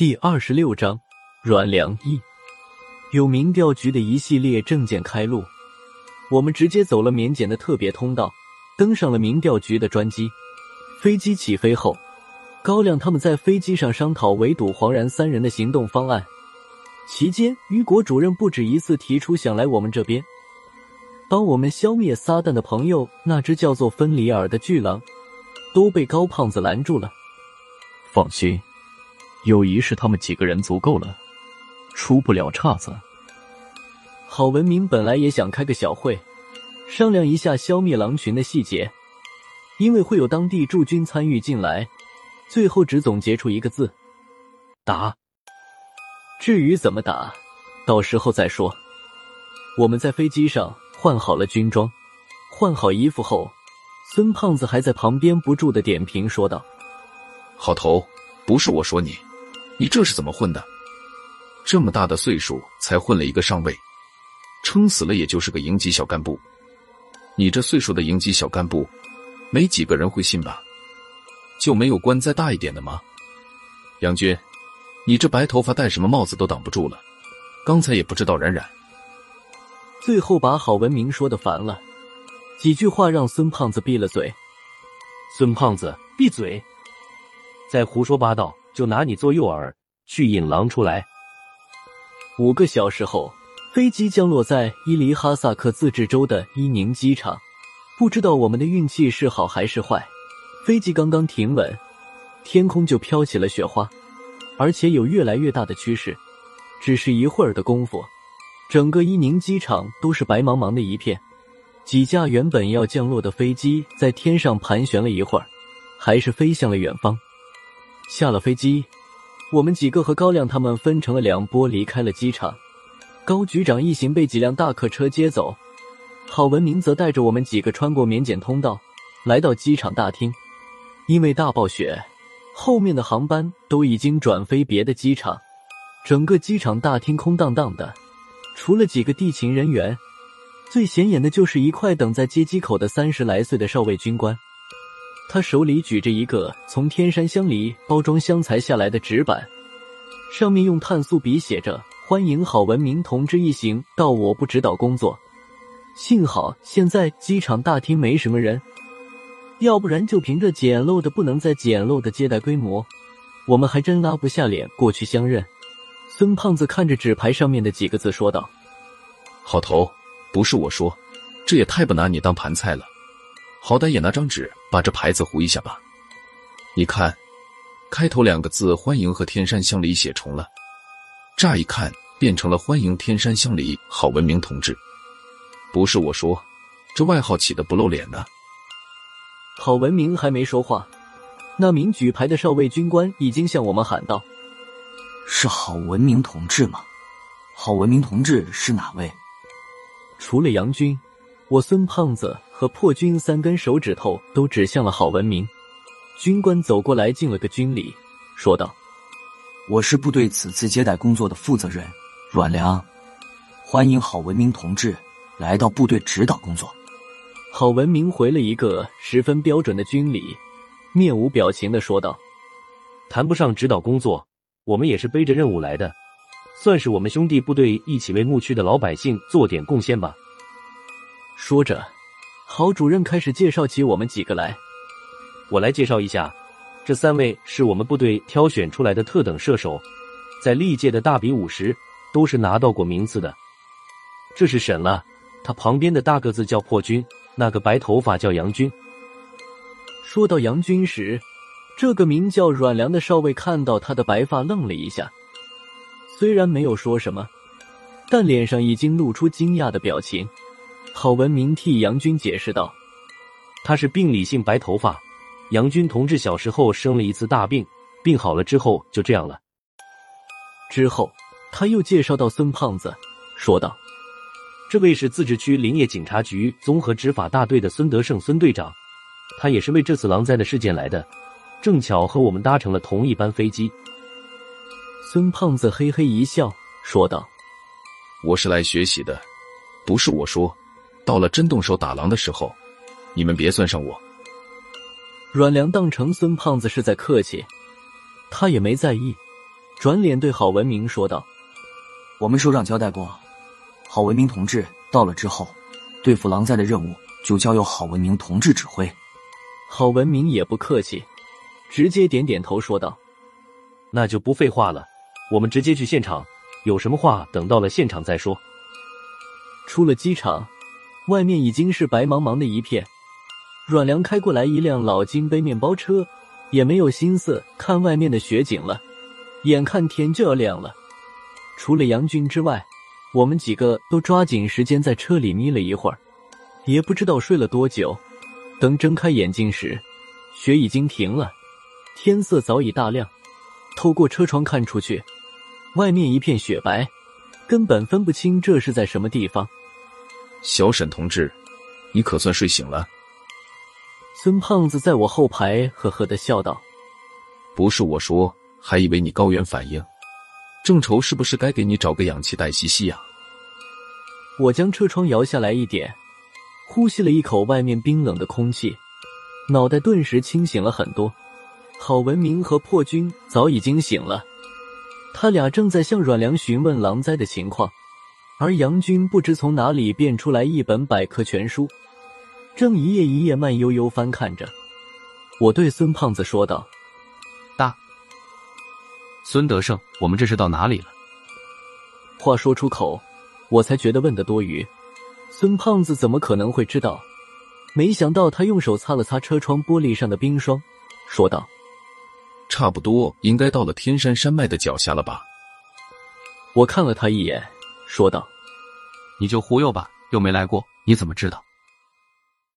第二十六章，阮良一有民调局的一系列证件开路，我们直接走了免检的特别通道，登上了民调局的专机。飞机起飞后，高亮他们在飞机上商讨围堵黄然三人的行动方案。期间，于果主任不止一次提出想来我们这边，帮我们消灭撒旦的朋友那只叫做芬里尔的巨狼，都被高胖子拦住了。放心。友谊是，他们几个人足够了，出不了岔子。郝文明本来也想开个小会，商量一下消灭狼群的细节，因为会有当地驻军参与进来，最后只总结出一个字：打。至于怎么打，到时候再说。我们在飞机上换好了军装，换好衣服后，孙胖子还在旁边不住的点评说道：“好头，不是我说你。”你这是怎么混的？这么大的岁数才混了一个上尉，撑死了也就是个营级小干部。你这岁数的营级小干部，没几个人会信吧？就没有官再大一点的吗？杨军，你这白头发戴什么帽子都挡不住了。刚才也不知道冉冉。最后把郝文明说的烦了，几句话让孙胖子闭了嘴。孙胖子，闭嘴！再胡说八道！就拿你做诱饵，去引狼出来。五个小时后，飞机降落在伊犁哈萨克自治州的伊宁机场。不知道我们的运气是好还是坏，飞机刚刚停稳，天空就飘起了雪花，而且有越来越大的趋势。只是一会儿的功夫，整个伊宁机场都是白茫茫的一片。几架原本要降落的飞机在天上盘旋了一会儿，还是飞向了远方。下了飞机，我们几个和高亮他们分成了两拨离开了机场。高局长一行被几辆大客车接走，郝文明则带着我们几个穿过免检通道，来到机场大厅。因为大暴雪，后面的航班都已经转飞别的机场，整个机场大厅空荡荡的，除了几个地勤人员，最显眼的就是一块等在接机口的三十来岁的少尉军官。他手里举着一个从天山乡里包装箱裁下来的纸板，上面用碳素笔写着“欢迎郝文明同志一行到我部指导工作”。幸好现在机场大厅没什么人，要不然就凭着简陋的不能再简陋的接待规模，我们还真拉不下脸过去相认。孙胖子看着纸牌上面的几个字说道：“好头，不是我说，这也太不拿你当盘菜了。”好歹也拿张纸把这牌子糊一下吧。你看，开头两个字“欢迎”和“天山乡里”写重了，乍一看变成了“欢迎天山乡里郝文明同志”。不是我说，这外号起的不露脸呢。郝文明还没说话，那名举牌的少尉军官已经向我们喊道：“是郝文明同志吗？郝文明同志是哪位？”除了杨军，我孙胖子。和破军三根手指头都指向了郝文明，军官走过来敬了个军礼，说道：“我是部队此次接待工作的负责人阮良，欢迎郝文明同志来到部队指导工作。”郝文明回了一个十分标准的军礼，面无表情的说道：“谈不上指导工作，我们也是背着任务来的，算是我们兄弟部队一起为牧区的老百姓做点贡献吧。”说着。郝主任开始介绍起我们几个来，我来介绍一下，这三位是我们部队挑选出来的特等射手，在历届的大比武时都是拿到过名次的。这是沈了，他旁边的大个子叫破军，那个白头发叫杨军。说到杨军时，这个名叫阮良的少尉看到他的白发愣了一下，虽然没有说什么，但脸上已经露出惊讶的表情。郝文明替杨军解释道：“他是病理性白头发，杨军同志小时候生了一次大病，病好了之后就这样了。”之后他又介绍到孙胖子，说道：“这位是自治区林业警察局综合执法大队的孙德胜孙队长，他也是为这次狼灾的事件来的，正巧和我们搭乘了同一班飞机。”孙胖子嘿嘿一笑，说道：“我是来学习的，不是我说。”到了真动手打狼的时候，你们别算上我。阮良当成孙胖子是在客气，他也没在意。转脸对郝文明说道：“我们首长交代过，郝文明同志到了之后，对付狼灾的任务就交由郝文明同志指挥。”郝文明也不客气，直接点点头说道：“那就不废话了，我们直接去现场，有什么话等到了现场再说。”出了机场，外面已经是白茫茫的一片。阮良开过来一辆老金杯面包车，也没有心思看外面的雪景了。眼看天就要亮了，除了杨军之外，我们几个都抓紧时间在车里眯了一会儿，也不知道睡了多久。等睁开眼睛时，雪已经停了，天色早已大亮。透过车窗看出去，外面一片雪白，根本分不清这是在什么地方。小沈同志，你可算睡醒了。孙胖子在我后排呵呵的笑道：“不是我说，还以为你高原反应，正愁是不是该给你找个氧气袋吸吸呀。”我将车窗摇下来一点，呼吸了一口外面冰冷的空气，脑袋顿时清醒了很多。郝文明和破军早已经醒了，他俩正在向阮良询问狼灾的情况，而杨军不知从哪里变出来一本百科全书。正一页一页慢悠悠翻看着，我对孙胖子说道：“大孙德胜，我们这是到哪里了？”话说出口，我才觉得问的多余。孙胖子怎么可能会知道？没想到他用手擦了擦车窗玻璃上的冰霜，说道：“差不多应该到了天山山脉的脚下了吧？”我看了他一眼，说道：“你就忽悠吧，又没来过，你怎么知道？”